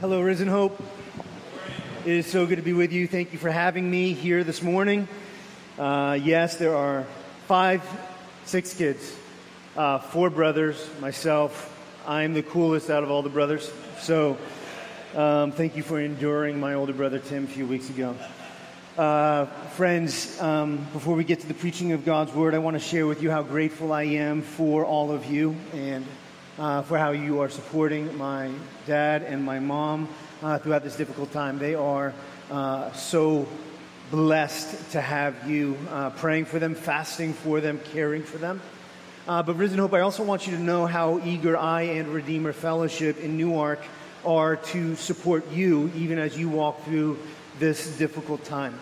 Hello, Risen Hope. It is so good to be with you. Thank you for having me here this morning. Uh, yes, there are five, six kids, uh, four brothers, myself. I'm the coolest out of all the brothers. So um, thank you for enduring my older brother Tim a few weeks ago. Uh, friends, um, before we get to the preaching of God's word, I want to share with you how grateful I am for all of you and uh, for how you are supporting my dad and my mom uh, throughout this difficult time. They are uh, so blessed to have you uh, praying for them, fasting for them, caring for them. Uh, but Risen Hope, I also want you to know how eager I and Redeemer Fellowship in Newark are to support you even as you walk through this difficult time.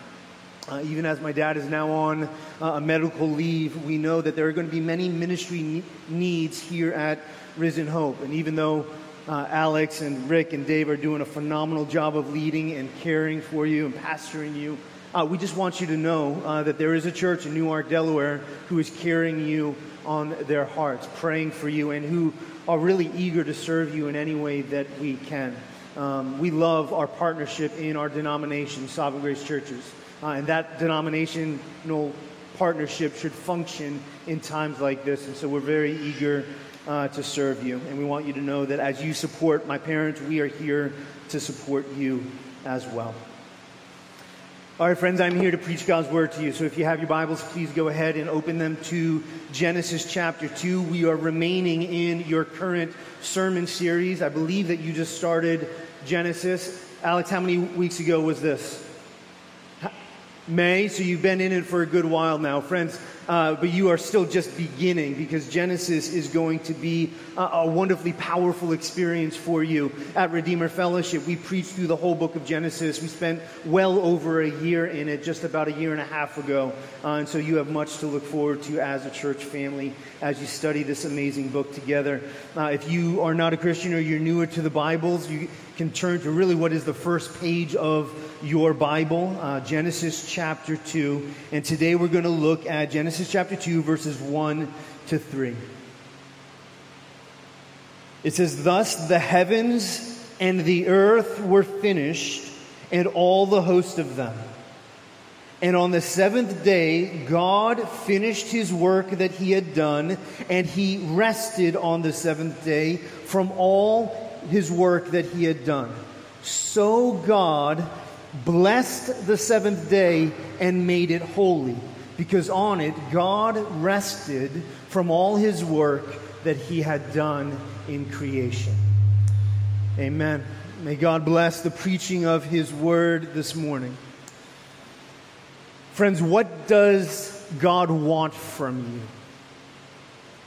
Uh, even as my dad is now on uh, a medical leave, we know that there are going to be many ministry ne- needs here at Risen Hope. And even though uh, Alex and Rick and Dave are doing a phenomenal job of leading and caring for you and pastoring you, uh, we just want you to know uh, that there is a church in Newark, Delaware, who is carrying you on their hearts, praying for you, and who are really eager to serve you in any way that we can. Um, we love our partnership in our denomination, Sovereign Grace Churches. Uh, and that denominational partnership should function in times like this. And so we're very eager uh, to serve you. And we want you to know that as you support my parents, we are here to support you as well. All right, friends, I'm here to preach God's word to you. So if you have your Bibles, please go ahead and open them to Genesis chapter 2. We are remaining in your current sermon series. I believe that you just started Genesis. Alex, how many weeks ago was this? May, so you've been in it for a good while now. Friends, uh, but you are still just beginning because Genesis is going to be a, a, wonderfully powerful experience for you. At Redeemer Fellowship, we preached through the whole book of Genesis. We spent well over a year in it just about a year and a half ago. Uh, and so you have much to look forward to as a church family as you study this amazing book together. Uh, if you are not a Christian or you're newer to the Bibles, you can turn to really what is the first page of your Bible, uh, Genesis chapter 2. And today we're going to look at Genesis chapter 2, verses 1 to 3. It says, Thus the heavens and the earth were finished, and all the host of them. And on the seventh day, God finished his work that he had done, and he rested on the seventh day from all his work that he had done. So God blessed the seventh day and made it holy, because on it God rested from all his work that he had done in creation. Amen. May God bless the preaching of his word this morning. Friends, what does God want from you?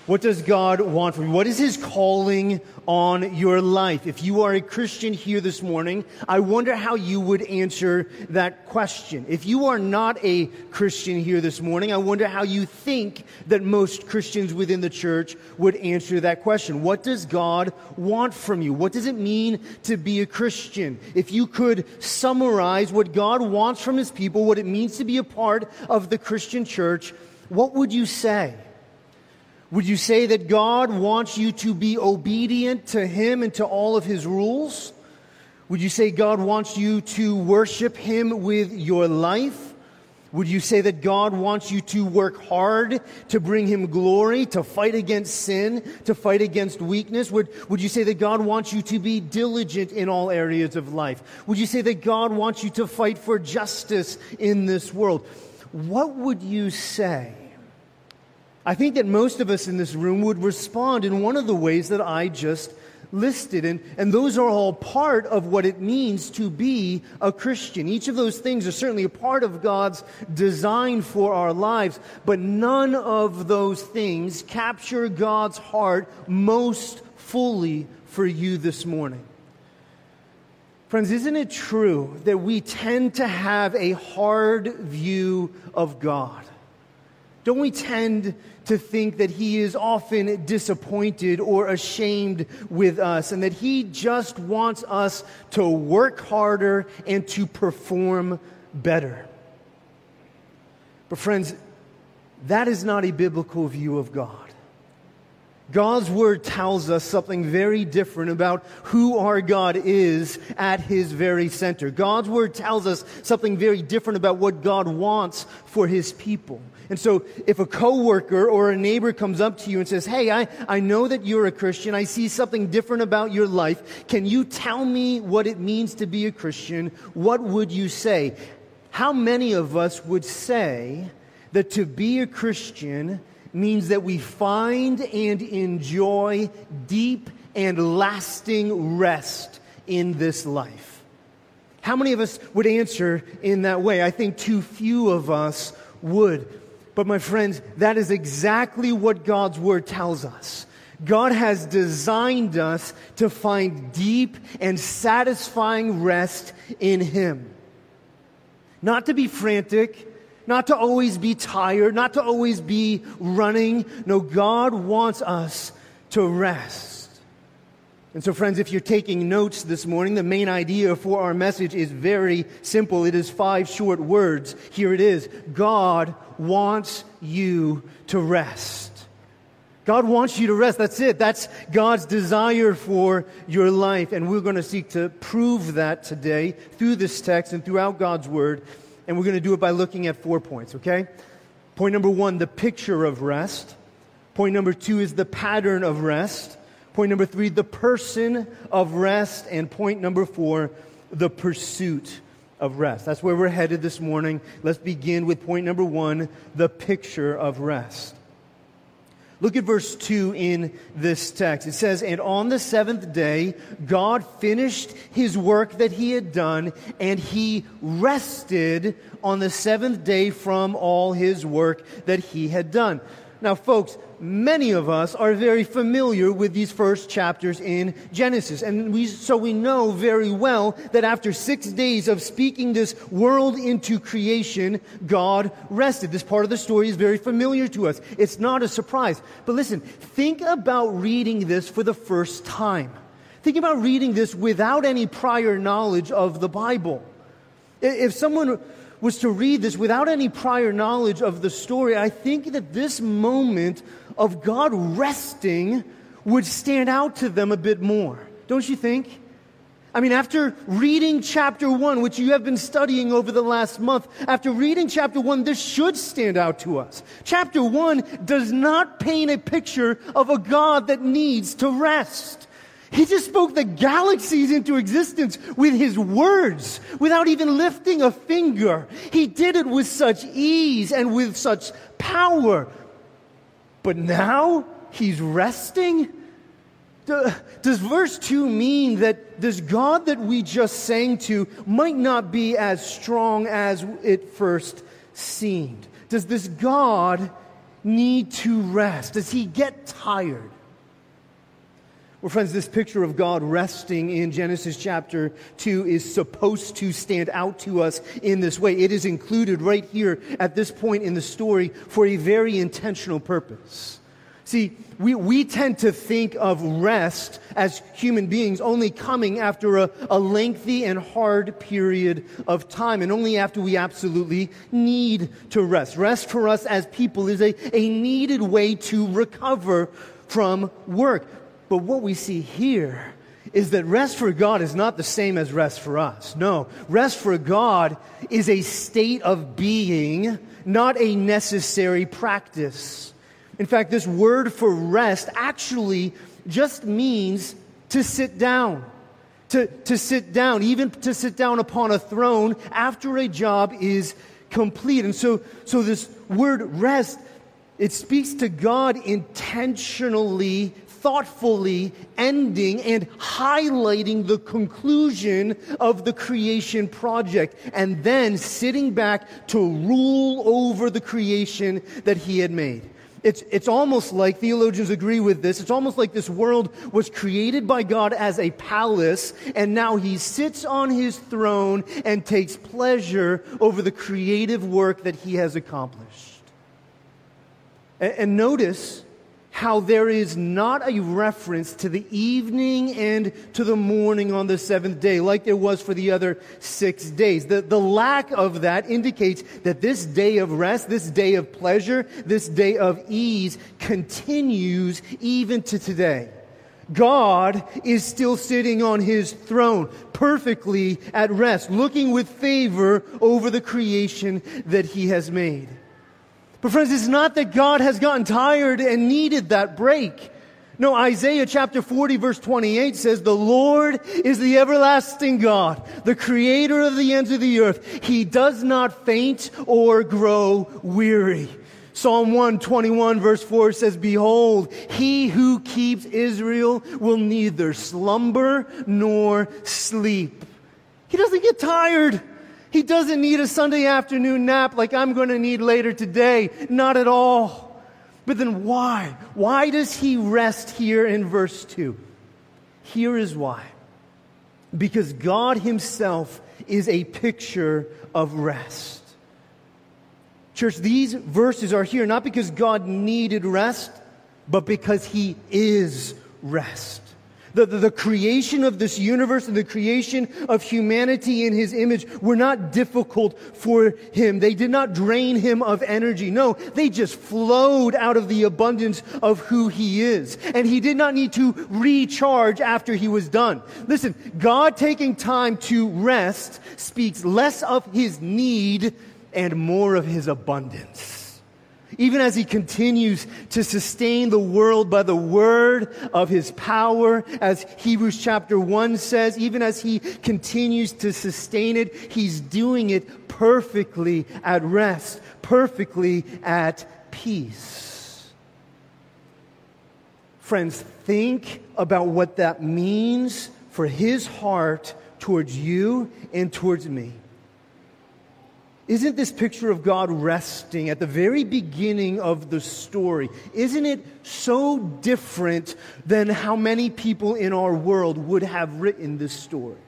What does God want from you? What is His calling on your life? If you are a Christian here this morning, I wonder how you would answer that question. If you are not a Christian here this morning, I wonder how you think that most Christians within the church would answer that question. What does God want from you? What does it mean to be a Christian? If you could summarize what God wants from His people, what it means to be a part of the Christian church, what would you say? Would you say that God wants you to be obedient to Him and to all of His rules? Would you say God wants you to worship Him with your life? Would you say that God wants you to work hard to bring Him glory, to fight against sin, to fight against weakness? Would, would you say that God wants you to be diligent in all areas of life? Would you say that God wants you to fight for justice in this world? What would you say? I think that most of us in this room would respond in one of the ways that I just listed. And, and those are all part of what it means to be a Christian. Each of those things are certainly a part of God's design for our lives, but none of those things capture God's heart most fully for you this morning. Friends, isn't it true that we tend to have a hard view of God? Don't we tend to think that he is often disappointed or ashamed with us and that he just wants us to work harder and to perform better? But, friends, that is not a biblical view of God. God's word tells us something very different about who our God is at his very center. God's word tells us something very different about what God wants for his people. And so if a coworker or a neighbor comes up to you and says, Hey, I, I know that you're a Christian. I see something different about your life. Can you tell me what it means to be a Christian? What would you say? How many of us would say that to be a Christian means that we find and enjoy deep and lasting rest in this life. How many of us would answer in that way? I think too few of us would. But my friends, that is exactly what God's Word tells us. God has designed us to find deep and satisfying rest in Him. Not to be frantic, not to always be tired, not to always be running. No, God wants us to rest. And so, friends, if you're taking notes this morning, the main idea for our message is very simple. It is five short words. Here it is God wants you to rest. God wants you to rest. That's it. That's God's desire for your life. And we're going to seek to prove that today through this text and throughout God's word and we're going to do it by looking at four points, okay? Point number one, the picture of rest. Point number two is the pattern of rest. Point number three, the person of rest. And point number four, the pursuit of rest. That's where we're headed this morning. Let's begin with point number one, the picture of rest. Look at verse 2 in this text. It says, And on the seventh day, God finished his work that he had done, and he rested on the seventh day from all his work that he had done. Now, folks, many of us are very familiar with these first chapters in Genesis. And we, so we know very well that after six days of speaking this world into creation, God rested. This part of the story is very familiar to us. It's not a surprise. But listen, think about reading this for the first time. Think about reading this without any prior knowledge of the Bible. If someone was to read this without any prior knowledge of the story, I think that this moment of God resting would stand out to them a bit more. Don't you think? I mean, after reading chapter one, which you have been studying over the last month, after reading chapter one, this should stand out to us. Chapter one does not paint a picture of a God that needs to rest. He just spoke the galaxies into existence with his words without even lifting a finger. He did it with such ease and with such power. But now he's resting? Does verse 2 mean that this God that we just sang to might not be as strong as it first seemed? Does this God need to rest? Does he get tired? Well, friends, this picture of God resting in Genesis chapter 2 is supposed to stand out to us in this way. It is included right here at this point in the story for a very intentional purpose. See, we, we tend to think of rest as human beings only coming after a, a lengthy and hard period of time, and only after we absolutely need to rest. Rest for us as people is a, a needed way to recover from work. But what we see here is that rest for God is not the same as rest for us. No, rest for God is a state of being, not a necessary practice. In fact, this word for rest actually just means to sit down. To, to sit down, even to sit down upon a throne after a job is complete. And so, so this word rest, it speaks to God intentionally thoughtfully ending and highlighting the conclusion of the creation project and then sitting back to rule over the creation that he had made. It's, it's almost like, theologians agree with this, it's almost like this world was created by God as a palace, and now he sits on his throne and takes pleasure over the creative work that he has accomplished. And, and notice how there is not a reference to the evening and to the morning on the seventh day, like there was for the other six days. The, the lack of that indicates that this day of rest, this day of pleasure, this day of ease continues even to today. God is still sitting on his throne, perfectly at rest, looking with favor over the creation that he has made. But friends, it's not that God has gotten tired and needed that break. No, Isaiah chapter 40 verse 28 says, The Lord is the everlasting God, the creator of the ends of the earth. He does not faint or grow weary. Psalm 121 verse 4 says, Behold, he who keeps Israel will neither slumber nor sleep. He doesn't get tired. He doesn't need a Sunday afternoon nap like I'm going to need later today. Not at all. But then why? Why does he rest here in verse 2? Here is why. Because God himself is a picture of rest. Church, these verses are here not because God needed rest, but because he is rest. The, the, the, creation of this universe and the creation of humanity in his image were not difficult for him. They did not drain him of energy. No, they just flowed out of the abundance of who he is. And he did not need to recharge after he was done. Listen, God taking time to rest speaks less of his need and more of his abundance even as he continues to sustain the world by the word of his power, as Hebrews chapter 1 says, even as he continues to sustain it, he's doing it perfectly at rest, perfectly at peace. Friends, think about what that means for his heart towards you and towards me. Isn't this picture of God resting at the very beginning of the story? Isn't it so different than how many people in our world would have written this story?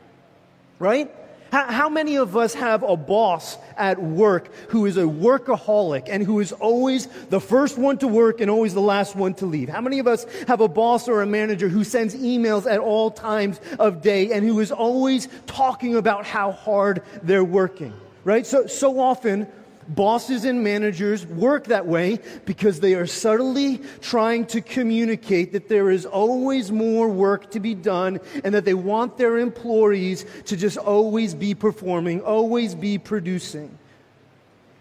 Right? How, many of us have a boss at work who is a workaholic and who is always the first one to work and always the last one to leave? How many of us have a boss or a manager who sends emails at all times of day and who is always talking about how hard they're working? Right? So, so often, bosses and managers work that way because they are subtly trying to communicate that there is always more work to be done and that they want their employees to just always be performing, always be producing.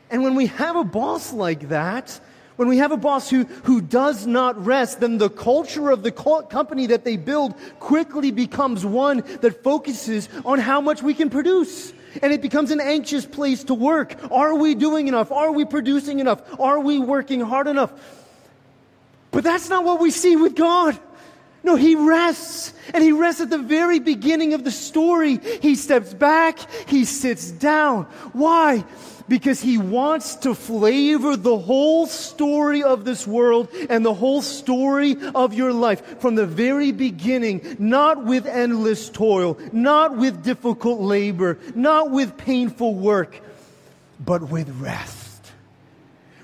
And when we have a boss like that, when we have a boss who, who does not rest, then the culture of the co- company that they build quickly becomes one that focuses on how much we can produce and it becomes an anxious place to work. Are we doing enough? Are we producing enough? Are we working hard enough? But that's not what we see with God. No, he rests. And he rests at the very beginning of the story. He steps back. He sits down. Why? Because he wants to flavor the whole story of this world and the whole story of your life from the very beginning, not with endless toil, not with difficult labor, not with painful work, but with rest.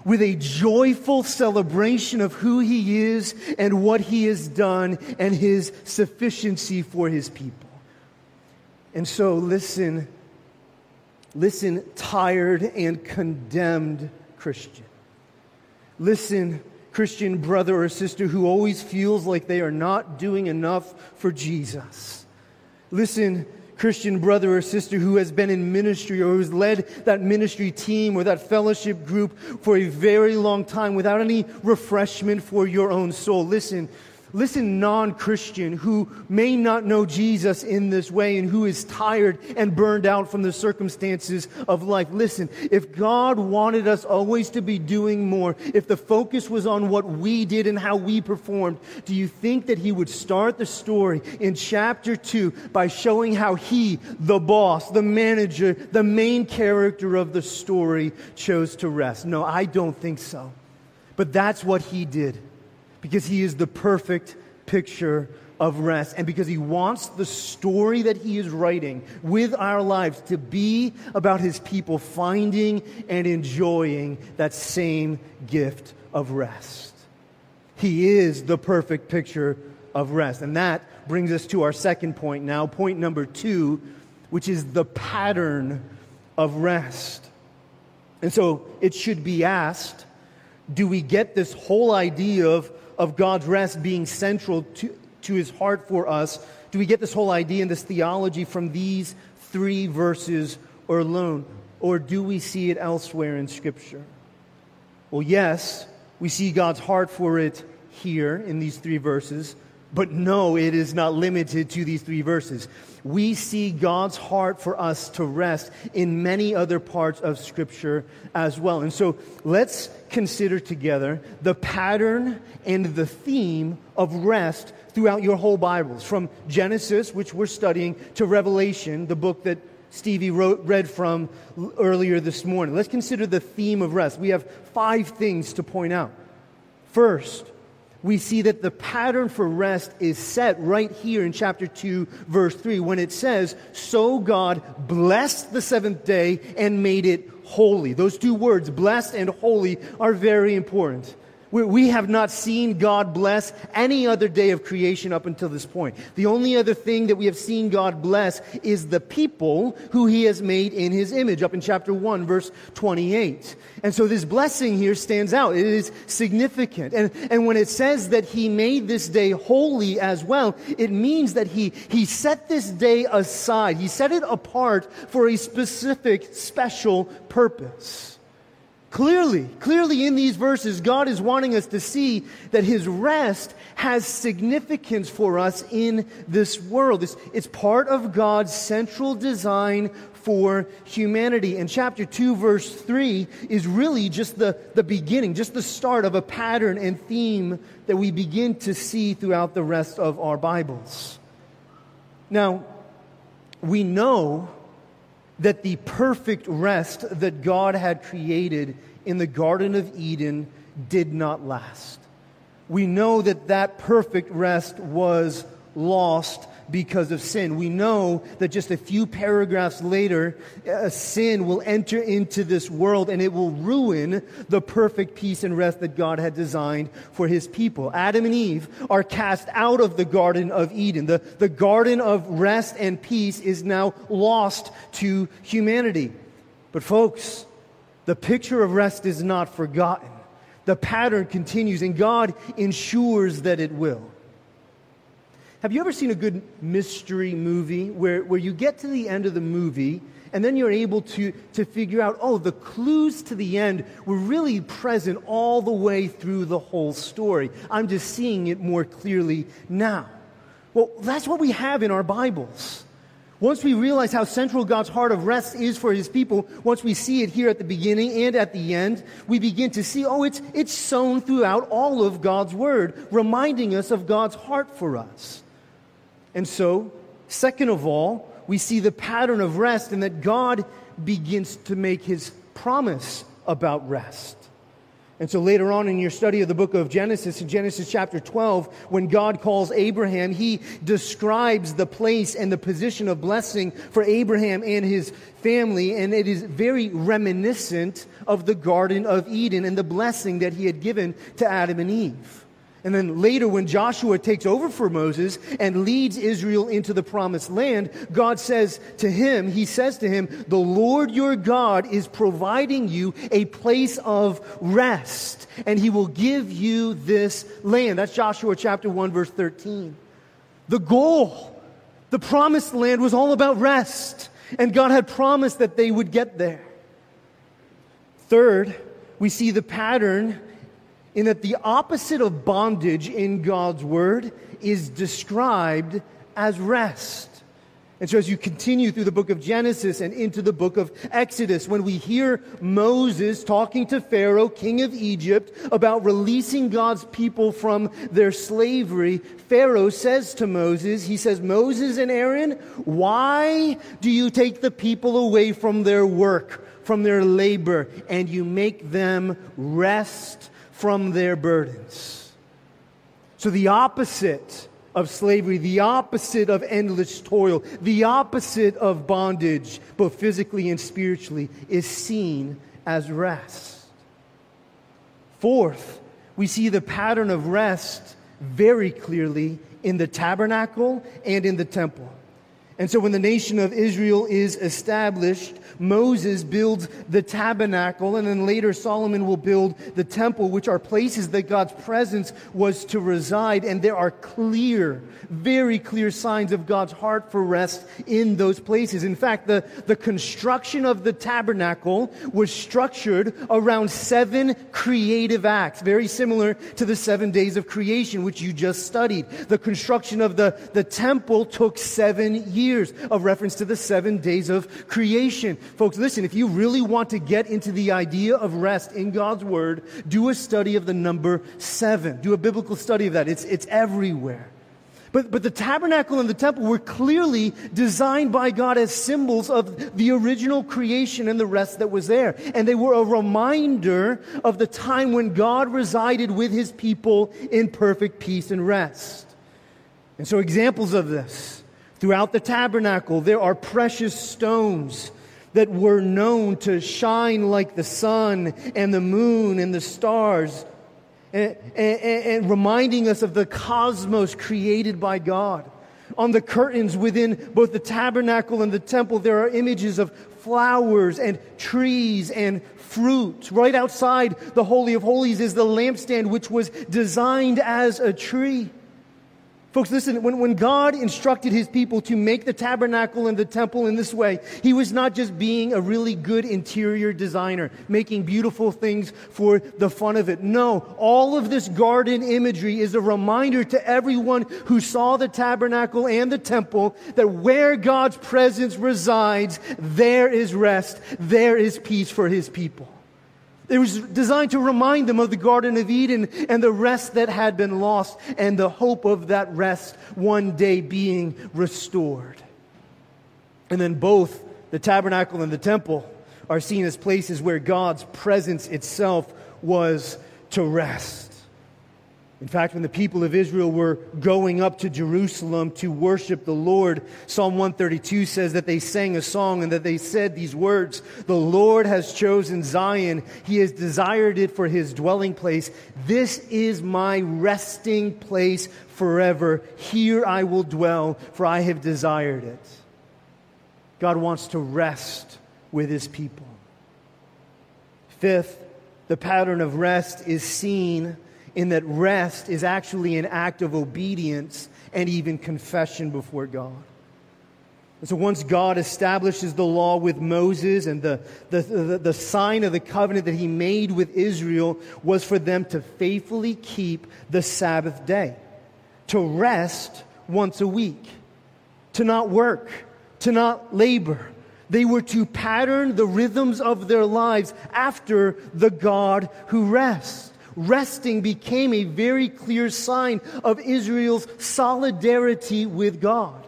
With a joyful celebration of who he is and what he has done and his sufficiency for his people. And so, listen Listen, tired and condemned Christian. Listen, Christian brother or sister who always feels like they are not doing enough for Jesus. Listen, Christian brother or sister who has been in ministry or who's led that ministry team or that fellowship group for a very long time without any refreshment for your own soul. Listen, Listen, non Christian who may not know Jesus in this way and who is tired and burned out from the circumstances of life. Listen, if God wanted us always to be doing more, if the focus was on what we did and how we performed, do you think that He would start the story in chapter 2 by showing how He, the boss, the manager, the main character of the story, chose to rest? No, I don't think so. But that's what He did because he is the perfect picture of rest and because he wants the story that he is writing with our lives to be about his people finding and enjoying that same gift of rest. He is the perfect picture of rest. And that brings us to our second point now, point number two, which is the pattern of rest. And so it should be asked do we get this whole idea of, of God's rest being central to, to his heart for us? Do we get this whole idea and this theology from these three verses or alone? Or do we see it elsewhere in Scripture? Well, yes, we see God's heart for it here in these three verses, but no, it is not limited to these three verses. We see God's heart for us to rest in many other parts of Scripture as well. And so let's consider together the pattern and the theme of rest throughout your whole Bibles, from Genesis, which we're studying, to Revelation, the book that Stevie wrote, read from earlier this morning. Let's consider the theme of rest. We have five things to point out. First, we see that the pattern for rest is set right here in chapter 2, verse 3, when it says, So God blessed the seventh day and made it holy. Those two words, blessed and holy, are very important. We have not seen God bless any other day of creation up until this point. The only other thing that we have seen God bless is the people who he has made in his image, up in chapter 1, verse 28. And so this blessing here stands out. It is significant. And, and when it says that he made this day holy as well, it means that he, he set this day aside. He set it apart for a specific, special purpose. Clearly, clearly in these verses, God is wanting us to see that His rest has significance for us in this world. It's, it's part of God's central design for humanity. And chapter 2, verse 3 is really just the, the beginning, just the start of a pattern and theme that we begin to see throughout the rest of our Bibles. Now, we know that the perfect rest that God had created in the Garden of Eden did not last. We know that that perfect rest was lost because of sin. We know that just a few paragraphs later, a sin will enter into this world and it will ruin the perfect peace and rest that God had designed for his people. Adam and Eve are cast out of the Garden of Eden. The, the Garden of rest and peace is now lost to humanity. But folks, the picture of rest is not forgotten. The pattern continues and God ensures that it will. Have you ever seen a good mystery movie where, where you get to the end of the movie and then you're able to, to figure out, oh, the clues to the end were really present all the way through the whole story. I'm just seeing it more clearly now. Well, that's what we have in our Bibles. Once we realize how central God's heart of rest is for his people, once we see it here at the beginning and at the end, we begin to see, oh, it's, it's sown throughout all of God's word, reminding us of God's heart for us. And so, second of all, we see the pattern of rest and that God begins to make his promise about rest. And so later on in your study of the book of Genesis, in Genesis chapter 12, when God calls Abraham, he describes the place and the position of blessing for Abraham and his family, and it is very reminiscent of the Garden of Eden and the blessing that he had given to Adam and Eve. And then later, when Joshua takes over for Moses and leads Israel into the promised land, God says to him, He says to him, The Lord your God is providing you a place of rest, and He will give you this land. That's Joshua chapter 1, verse 13. The goal, the promised land was all about rest, and God had promised that they would get there. Third, we see the pattern in that the opposite of bondage in God's word is described as rest. And so, as you continue through the book of Genesis and into the book of Exodus, when we hear Moses talking to Pharaoh, king of Egypt, about releasing God's people from their slavery, Pharaoh says to Moses, he says, Moses and Aaron, why do you take the people away from their work, from their labor, and you make them rest from their burdens. So, the opposite of slavery, the opposite of endless toil, the opposite of bondage, both physically and spiritually, is seen as rest. Fourth, we see the pattern of rest very clearly in the tabernacle and in the temple. And so when the nation of Israel is established, Moses builds the tabernacle, and then later Solomon will build the temple, which are places that God's presence was to reside. And there are clear, very clear signs of God's heart for rest in those places. In fact, the, the construction of the tabernacle was structured around seven creative acts, very similar to the seven days of creation, which you just studied. The construction of the, the temple took seven years years of reference to the seven days of creation. Folks, listen, if you really want to get into the idea of rest in God's Word, do a study of the number seven. Do a biblical study of that. It's, it's everywhere. But, but the tabernacle and the temple were clearly designed by God as symbols of the original creation and the rest that was there. And they were a reminder of the time when God resided with his people in perfect peace and rest. And so, examples of this Throughout the tabernacle, there are precious stones that were known to shine like the sun and the moon and the stars, and, and, and, reminding us of the cosmos created by God. On the curtains within both the tabernacle and the temple, there are images of flowers and trees and fruit. Right outside the Holy of Holies is the lampstand, which was designed as a tree. Folks, listen, when, when God instructed his people to make the tabernacle and the temple in this way, he was not just being a really good interior designer, making beautiful things for the fun of it. No, all of this garden imagery is a reminder to everyone who saw the tabernacle and the temple that where God's presence resides, there is rest, there is peace for his people. It was designed to remind them of the Garden of Eden and the rest that had been lost and the hope of that rest one day being restored. And then both the tabernacle and the temple are seen as places where God's presence itself was to rest. In fact, when the people of Israel were going up to Jerusalem to worship the Lord, Psalm 132 says that they sang a song and that they said these words The Lord has chosen Zion, He has desired it for His dwelling place. This is my resting place forever. Here I will dwell, for I have desired it. God wants to rest with His people. Fifth, the pattern of rest is seen in that rest is actually an act of obedience and even confession before God. And so once God establishes the law with Moses and the, the, the, the, sign of the covenant that he made with Israel was for them to faithfully keep the Sabbath day, to rest once a week, to not work, to not labor. They were to pattern the rhythms of their lives after the God who rests resting became a very clear sign of Israel's solidarity with God.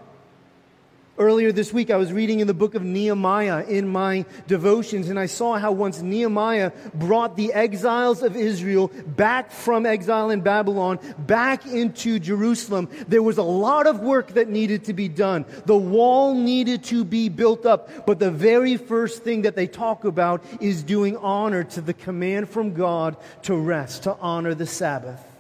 Earlier this week, I was reading in the book of Nehemiah in my devotions, and I saw how once Nehemiah brought the exiles of Israel back from exile in Babylon back into Jerusalem, there was a lot of work that needed to be done. The wall needed to be built up, but the very first thing that they talk about is doing honor to the command from God to rest, to honor the Sabbath.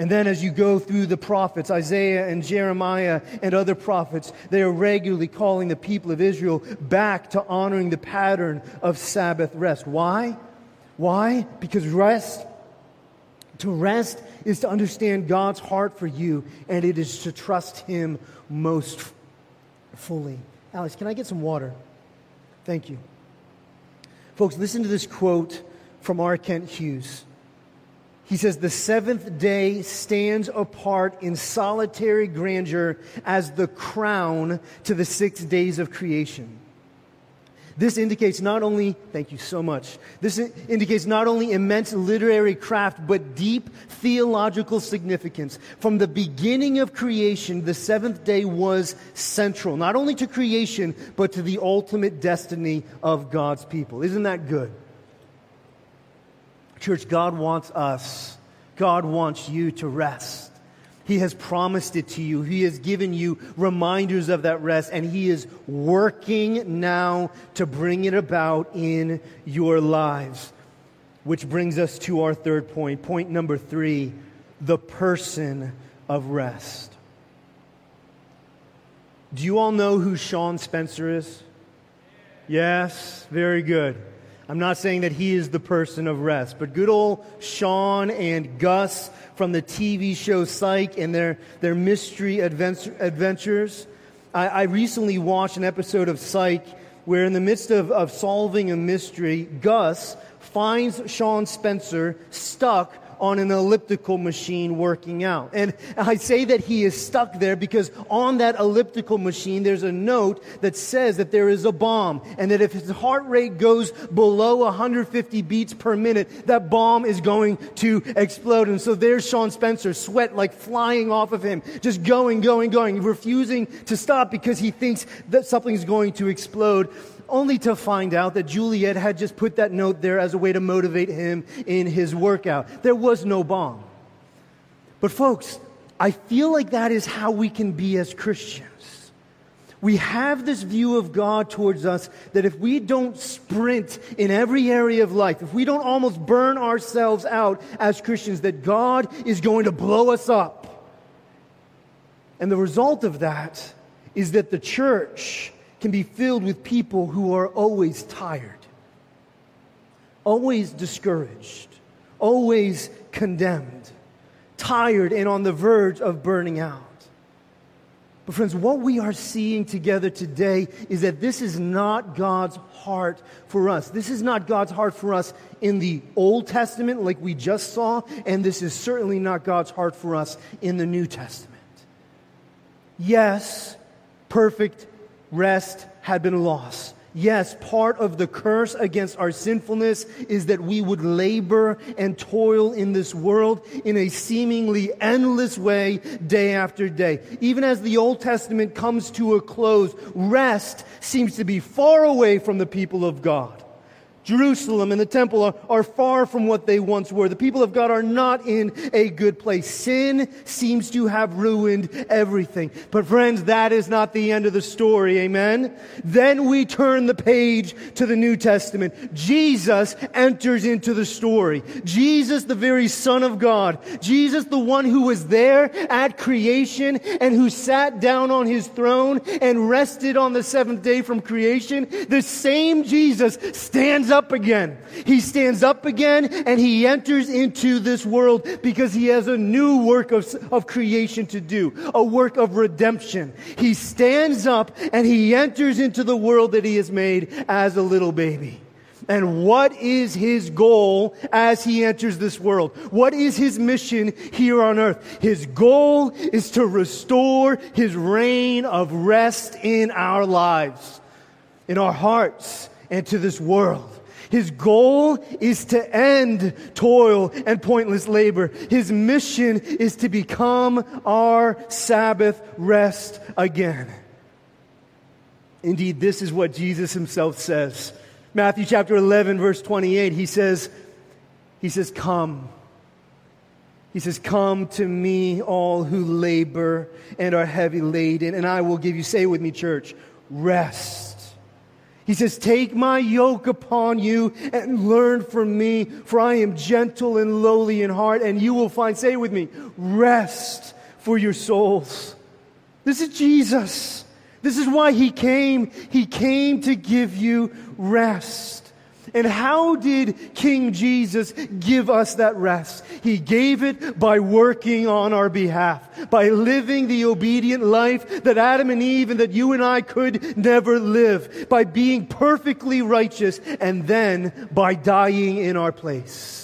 And then as you go through the prophets, Isaiah and Jeremiah and other prophets, they are regularly calling the people of Israel back to honoring the pattern of Sabbath rest. Why? Why? Because rest, to rest is to understand God's heart for you, and it is to trust Him most fully. Alex, can I get some water? Thank you. Folks, listen to this quote from R. Kent Hughes. He says, The seventh day stands apart in solitary grandeur as the crown to the six days of creation. This indicates not only, thank you so much, this indicates not only immense literary craft, but deep theological significance. From the beginning of creation, the seventh day was central, not only to creation, but to the ultimate destiny of God's people. Isn't that good? Church, God wants us, God wants you to rest. He has promised it to you. He has given you reminders of that rest, and He is working now to bring it about in your lives. Which brings us to our third point. Point number three the person of rest. Do you all know who Sean Spencer is? Yes, very good. I'm not saying that he is the person of rest, but good old Sean and Gus from the TV show Psych and their, their mystery adventure, adventures. I, I recently watched an episode of Psych where, in the midst of, of solving a mystery, Gus finds Sean Spencer stuck on an elliptical machine working out. And I say that he is stuck there because on that elliptical machine, there's a note that says that there is a bomb and that if his heart rate goes below 150 beats per minute, that bomb is going to explode. And so there's Sean Spencer, sweat like flying off of him, just going, going, going, refusing to stop because he thinks that something's going to explode only to find out that Juliet had just put that note there as a way to motivate him in his workout. There was no bomb. But, folks, I feel like that is how we can be as Christians. We have this view of God towards us that if we don't sprint in every area of life, if we don't almost burn ourselves out as Christians, that God is going to blow us up. And the result of that is that the church can be filled with people who are always tired, always discouraged, always condemned, tired, and on the verge of burning out. But, friends, what we are seeing together today is that this is not God's heart for us. This is not God's heart for us in the Old Testament, like we just saw, and this is certainly not God's heart for us in the New Testament. Yes, perfect rest had been lost. Yes, part of the curse against our sinfulness is that we would labor and toil in this world in a seemingly endless way day after day. Even as the Old Testament comes to a close, rest seems to be far away from the people of God. Jerusalem and the temple are, are, far from what they once were. The people of God are not in a good place. Sin seems to have ruined everything. But friends, that is not the end of the story. Amen. Then we turn the page to the New Testament. Jesus enters into the story. Jesus, the very Son of God. Jesus, the one who was there at creation and who sat down on his throne and rested on the seventh day from creation. The same Jesus stands up again. He stands up again and he enters into this world because he has a new work of, of creation to do, a work of redemption. He stands up and he enters into the world that he has made as a little baby. And what is his goal as he enters this world? What is his mission here on earth? His goal is to restore his reign of rest in our lives, in our hearts, and to this world. His goal is to end toil and pointless labor. His mission is to become our Sabbath rest again. Indeed, this is what Jesus himself says. Matthew chapter 11 verse 28, he says, he says, come. He says, come to me all who labor and are heavy laden, and I will give you, say with me, church, rest. He says, Take my yoke upon you and learn from me, for I am gentle and lowly in heart, and you will find, say with me, rest for your souls. This is Jesus. This is why he came. He came to give you rest. And how did King Jesus give us that rest? He gave it by working on our behalf, by living the obedient life that Adam and Eve and that you and I could never live, by being perfectly righteous, and then by dying in our place.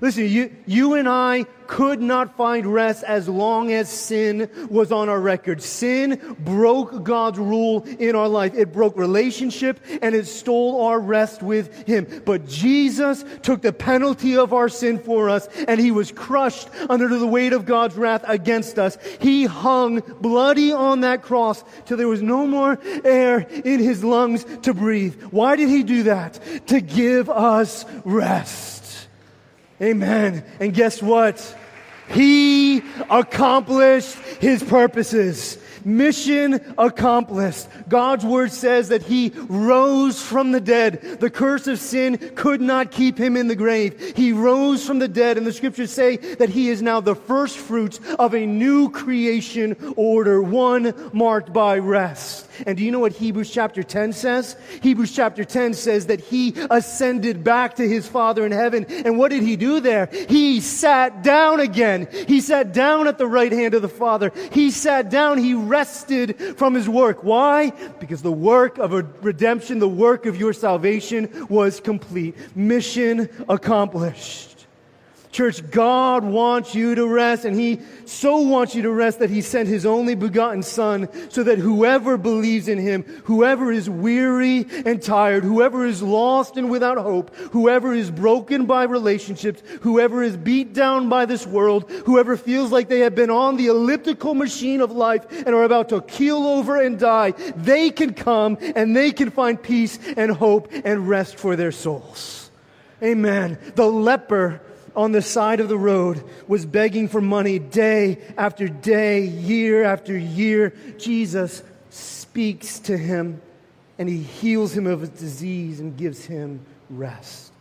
Listen, you, you and I could not find rest as long as sin was on our record. Sin broke God's rule in our life. It broke relationship and it stole our rest with Him. But Jesus took the penalty of our sin for us and He was crushed under the weight of God's wrath against us. He hung bloody on that cross till there was no more air in His lungs to breathe. Why did He do that? To give us rest. Amen. And guess what? He accomplished his purposes. Mission accomplished. God's word says that he rose from the dead. The curse of sin could not keep him in the grave. He rose from the dead, and the scriptures say that he is now the first fruits of a new creation order, one marked by rest. And do you know what Hebrews chapter 10 says? Hebrews chapter 10 says that he ascended back to his Father in heaven. And what did he do there? He sat down again. He sat down at the right hand of the Father. He sat down. He rested from his work. Why? Because the work of redemption, the work of your salvation was complete. Mission accomplished. Church, God wants you to rest, and He so wants you to rest that He sent His only begotten Son so that whoever believes in Him, whoever is weary and tired, whoever is lost and without hope, whoever is broken by relationships, whoever is beat down by this world, whoever feels like they have been on the elliptical machine of life and are about to keel over and die, they can come and they can find peace and hope and rest for their souls. Amen. The leper on the side of the road was begging for money day after day, year after year. Jesus speaks to him and he heals him of his disease and gives him rest.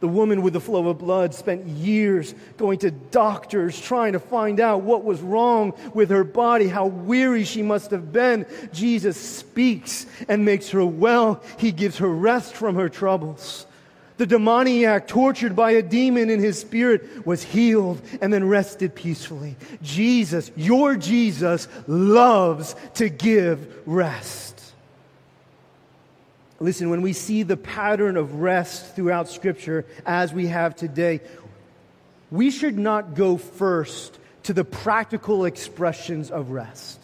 The woman with the flow of blood spent years going to doctors trying to find out what was wrong with her body, how weary she must have been. Jesus speaks and makes her well. He gives her rest from her troubles. The demoniac, tortured by a demon in his spirit, was healed and then rested peacefully. Jesus, your Jesus, loves to give rest. Listen, when we see the pattern of rest throughout Scripture as we have today, we should not go first to the practical expressions of rest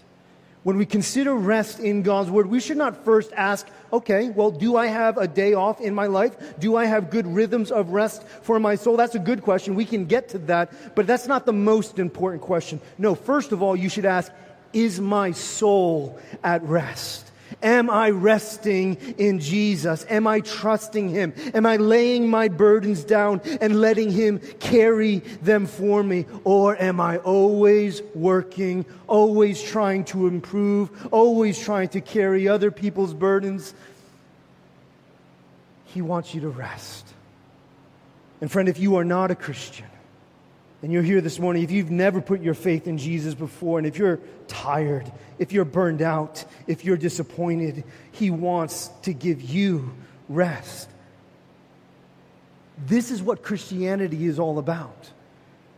when we consider rest in God's Word, we should not first ask, okay, well, do I have a day off in my life? Do I have good rhythms of rest for my soul? That's a good question. We can get to that, but that's not the most important question. No, first of all, you should ask, is my soul at rest? Am I resting in Jesus? Am I trusting Him? Am I laying my burdens down and letting Him carry them for me? Or am I always working, always trying to improve, always trying to carry other people's burdens? He wants you to rest. And friend, if you are not a Christian, and you're here this morning, if you've never put your faith in Jesus before, and if you're tired, if you're burned out, if you're disappointed, He wants to give you rest. This is what Christianity is all about.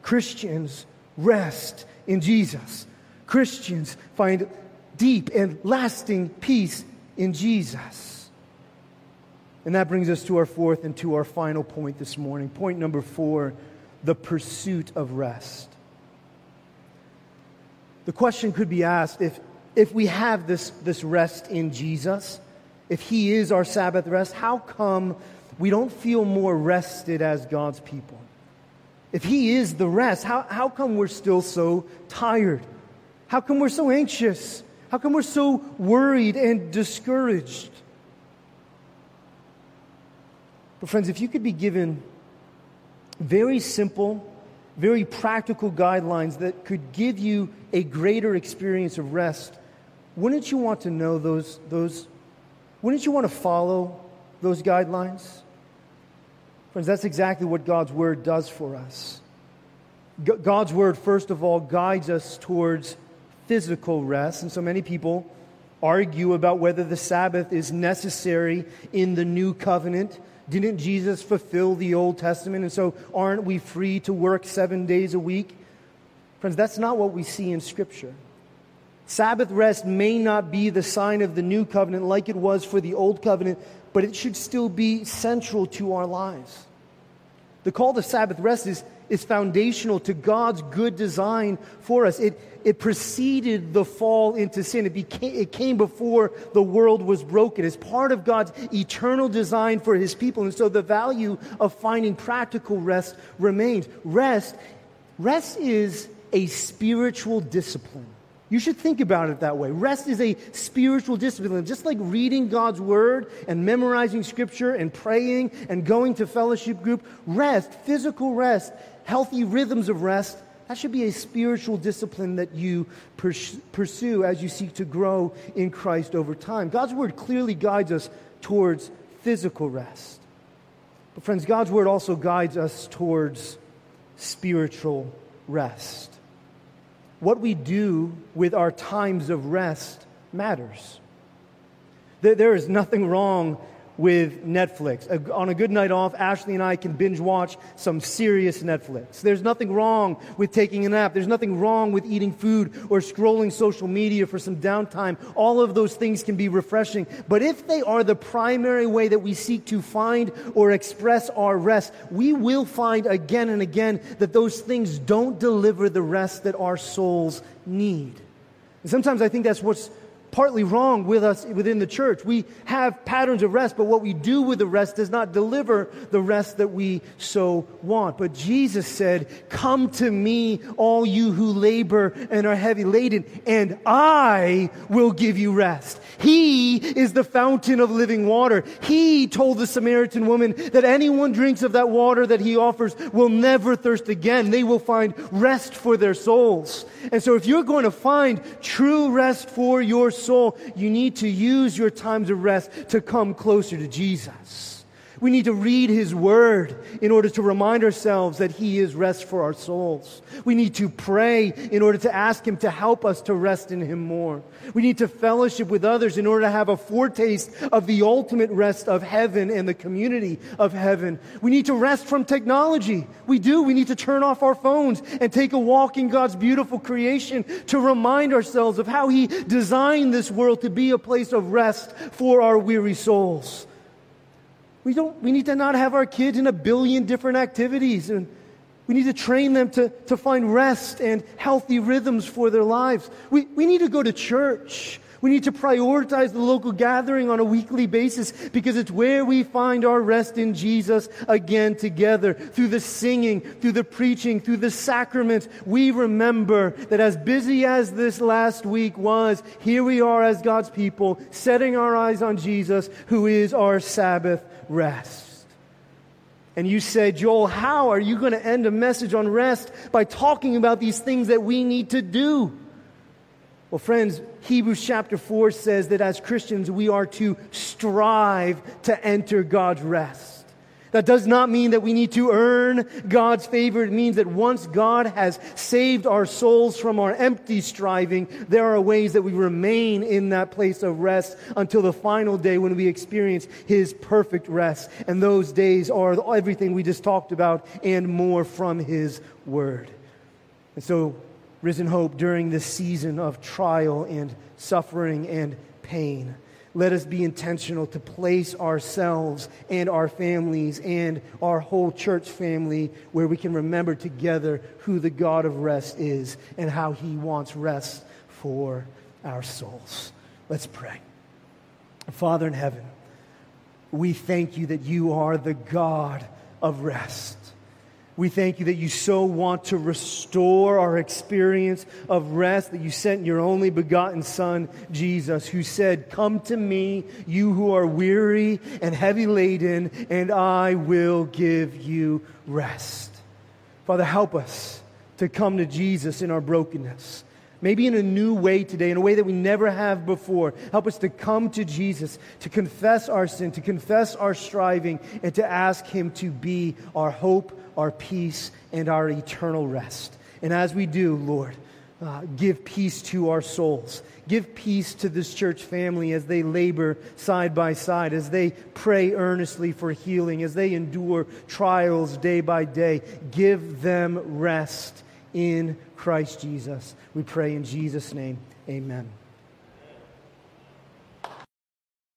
Christians rest in Jesus. Christians find deep and lasting peace in Jesus. And that brings us to our fourth and to our final point this morning. Point number four the pursuit of rest. The question could be asked if, if we have this, this rest in Jesus, if He is our Sabbath rest, how come we don't feel more rested as God's people? If He is the rest, how, how come we're still so tired? How come we're so anxious? How come we're so worried and discouraged? But, friends, if you could be given very simple, very practical guidelines that could give you a greater experience of rest, wouldn't you want to know those, those wouldn't you want to follow those guidelines? Friends, that's exactly what God's Word does for us. G- God's Word, first of all, guides us towards physical rest. And so many people argue about whether the Sabbath is necessary in the new covenant. Didn't Jesus fulfill the Old Testament? And so aren't we free to work seven days a week? Friends, that's not what we see in Scripture. Sabbath rest may not be the sign of the new covenant like it was for the old covenant, but it should still be central to our lives. The call to Sabbath rest is, is foundational to God's good design for us. It, it preceded the fall into sin. It, became, it came before the world was broken. It's part of God's eternal design for his people. And so the value of finding practical rest remains. Rest, rest is a spiritual discipline. You should think about it that way. Rest is a spiritual discipline. Just like reading God's word and memorizing scripture and praying and going to fellowship group, rest, physical rest, healthy rhythms of rest, That should be a spiritual discipline that you pursue as you seek to grow in Christ over time. God's word clearly guides us towards physical rest. But, friends, God's word also guides us towards spiritual rest. What we do with our times of rest matters. There is nothing wrong with Netflix. On a good night off, Ashley and I can binge watch some serious Netflix. There's nothing wrong with taking a nap. There's nothing wrong with eating food or scrolling social media for some downtime. All of those things can be refreshing. But if they are the primary way that we seek to find or express our rest, we will find again and again that those things don't deliver the rest that our souls need. And sometimes I think that's what's partly wrong with us within the church. We have patterns of rest, but what we do with the rest does not deliver the rest that we so want. But Jesus said, Come to me, all you who labor and are heavy laden, and I will give you rest. He is the fountain of living water. He told the Samaritan woman that anyone drinks of that water that he offers will never thirst again. They will find rest for their souls. And so if you're going to find true rest for your soul, you need to use your times of rest to come closer to Jesus. We need to read His Word in order to remind ourselves that He is rest for our souls. We need to pray in order to ask Him to help us to rest in Him more. We need to fellowship with others in order to have a foretaste of the ultimate rest of heaven and the community of heaven. We need to rest from technology. We do. We need to turn off our phones and take a walk in God's beautiful creation to remind ourselves of how He designed this world to be a place of rest for our weary souls. We, don't, we need to not have our kids in a billion different activities. And we need to train them to, to find rest and healthy rhythms for their lives. We, we need to go to church. We need to prioritize the local gathering on a weekly basis because it's where we find our rest in Jesus again together. Through the singing, through the preaching, through the sacraments, we remember that as busy as this last week was, here we are as God's people, setting our eyes on Jesus, who is our Sabbath rest. And you say, Joel, how are you going to end a message on rest by talking about these things that we need to do? Well, friends, Hebrews chapter 4 says that as Christians, we are to strive to enter God's rest. That does not mean that we need to earn God's favor. It means that once God has saved our souls from our empty striving, there are ways that we remain in that place of rest until the final day when we experience His perfect rest. And those days are everything we just talked about and more from His Word. And so, Risen Hope, during this season of trial and suffering and pain, let us be intentional to place ourselves and our families and our whole church family where we can remember together who the God of rest is and how he wants rest for our souls. Let's pray. Father in heaven, we thank you that you are the God of rest. We thank you that you so want to restore our experience of rest, that you sent your only begotten Son, Jesus, who said, Come to me, you who are weary and heavy laden, and I will give you rest. Father, help us to come to Jesus in our brokenness. Maybe in a new way today, in a way that we never have before. Help us to come to Jesus, to confess our sin, to confess our striving, and to ask Him to be our hope, our peace, and our eternal rest. And as we do, Lord, uh, give peace to our souls. Give peace to this church family as they labor side by side, as they pray earnestly for healing, as they endure trials day by day. Give them rest in Christ Jesus. We pray in Jesus' name. Amen.